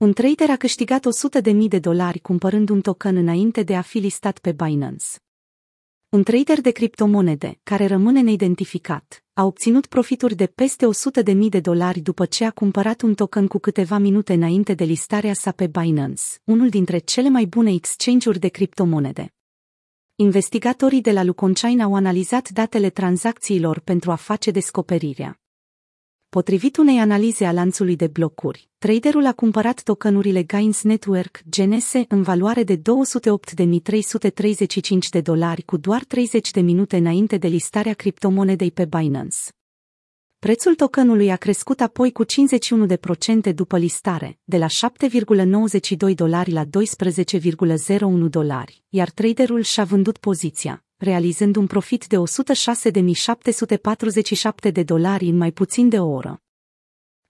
Un trader a câștigat 100.000 de dolari cumpărând un token înainte de a fi listat pe Binance. Un trader de criptomonede, care rămâne neidentificat, a obținut profituri de peste 100.000 de dolari după ce a cumpărat un token cu câteva minute înainte de listarea sa pe Binance, unul dintre cele mai bune exchange-uri de criptomonede. Investigatorii de la Luconchain au analizat datele tranzacțiilor pentru a face descoperirea. Potrivit unei analize a lanțului de blocuri, traderul a cumpărat tokenurile Gains Network GNS în valoare de 208.335 de dolari cu doar 30 de minute înainte de listarea criptomonedei pe Binance. Prețul tokenului a crescut apoi cu 51% după listare, de la 7,92 dolari la 12,01 dolari, iar traderul și-a vândut poziția, realizând un profit de 106.747 de dolari în mai puțin de o oră.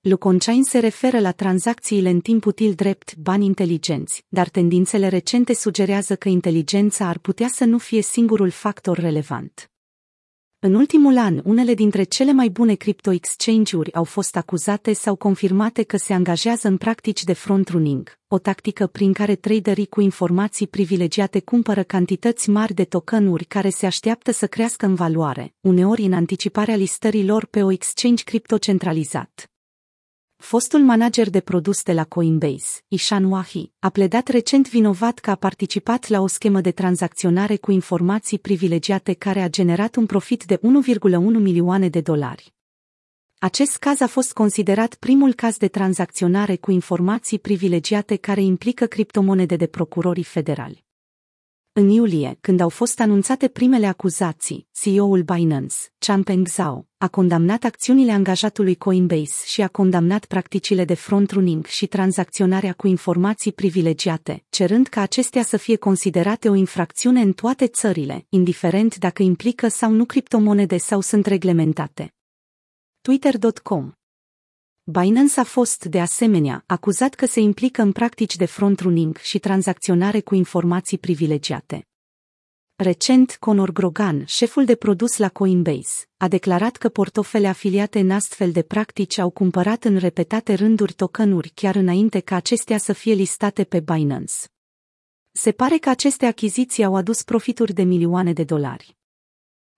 Luconchain se referă la tranzacțiile în timp util drept bani inteligenți, dar tendințele recente sugerează că inteligența ar putea să nu fie singurul factor relevant. În ultimul an, unele dintre cele mai bune crypto exchange-uri au fost acuzate sau confirmate că se angajează în practici de front-running, o tactică prin care traderii cu informații privilegiate cumpără cantități mari de tokenuri care se așteaptă să crească în valoare, uneori în anticiparea listării lor pe o exchange cripto centralizat. Fostul manager de produs de la Coinbase, Ishan Wahi, a pledat recent vinovat că a participat la o schemă de tranzacționare cu informații privilegiate care a generat un profit de 1,1 milioane de dolari. Acest caz a fost considerat primul caz de tranzacționare cu informații privilegiate care implică criptomonede de procurorii federali. În iulie, când au fost anunțate primele acuzații, CEO-ul Binance, Changpeng Zhao, a condamnat acțiunile angajatului Coinbase și a condamnat practicile de front-running și tranzacționarea cu informații privilegiate, cerând ca acestea să fie considerate o infracțiune în toate țările, indiferent dacă implică sau nu criptomonede sau sunt reglementate. Twitter.com Binance a fost, de asemenea, acuzat că se implică în practici de front-running și tranzacționare cu informații privilegiate. Recent, Conor Grogan, șeful de produs la Coinbase, a declarat că portofele afiliate în astfel de practici au cumpărat în repetate rânduri tokenuri chiar înainte ca acestea să fie listate pe Binance. Se pare că aceste achiziții au adus profituri de milioane de dolari.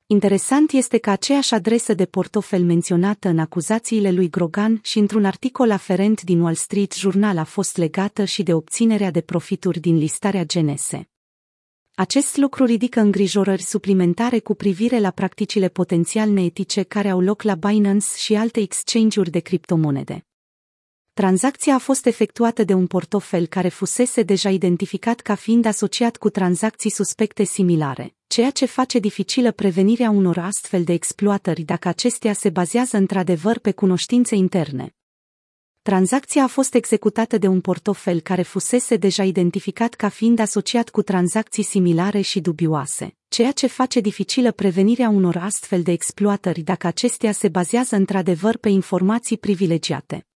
Interesant este că aceeași adresă de portofel menționată în acuzațiile lui Grogan și într-un articol aferent din Wall Street Journal a fost legată și de obținerea de profituri din listarea Genese. Acest lucru ridică îngrijorări suplimentare cu privire la practicile potențial neetice care au loc la Binance și alte exchange-uri de criptomonede. Tranzacția a fost efectuată de un portofel care fusese deja identificat ca fiind asociat cu tranzacții suspecte similare, ceea ce face dificilă prevenirea unor astfel de exploatări dacă acestea se bazează într-adevăr pe cunoștințe interne. Tranzacția a fost executată de un portofel care fusese deja identificat ca fiind asociat cu tranzacții similare și dubioase, ceea ce face dificilă prevenirea unor astfel de exploatări dacă acestea se bazează într-adevăr pe informații privilegiate.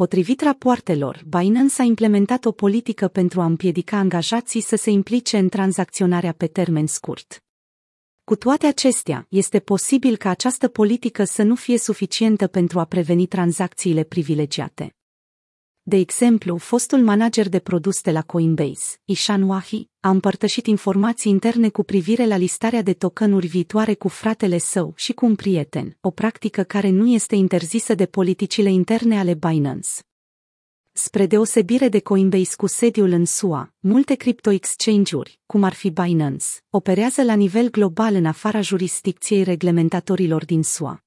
Potrivit rapoartelor, Binance a implementat o politică pentru a împiedica angajații să se implice în tranzacționarea pe termen scurt. Cu toate acestea, este posibil ca această politică să nu fie suficientă pentru a preveni tranzacțiile privilegiate. De exemplu, fostul manager de produs de la Coinbase, Ishan Wahi, a împărtășit informații interne cu privire la listarea de tokenuri viitoare cu fratele său și cu un prieten, o practică care nu este interzisă de politicile interne ale Binance. Spre deosebire de Coinbase cu sediul în SUA, multe crypto exchange-uri, cum ar fi Binance, operează la nivel global în afara jurisdicției reglementatorilor din SUA.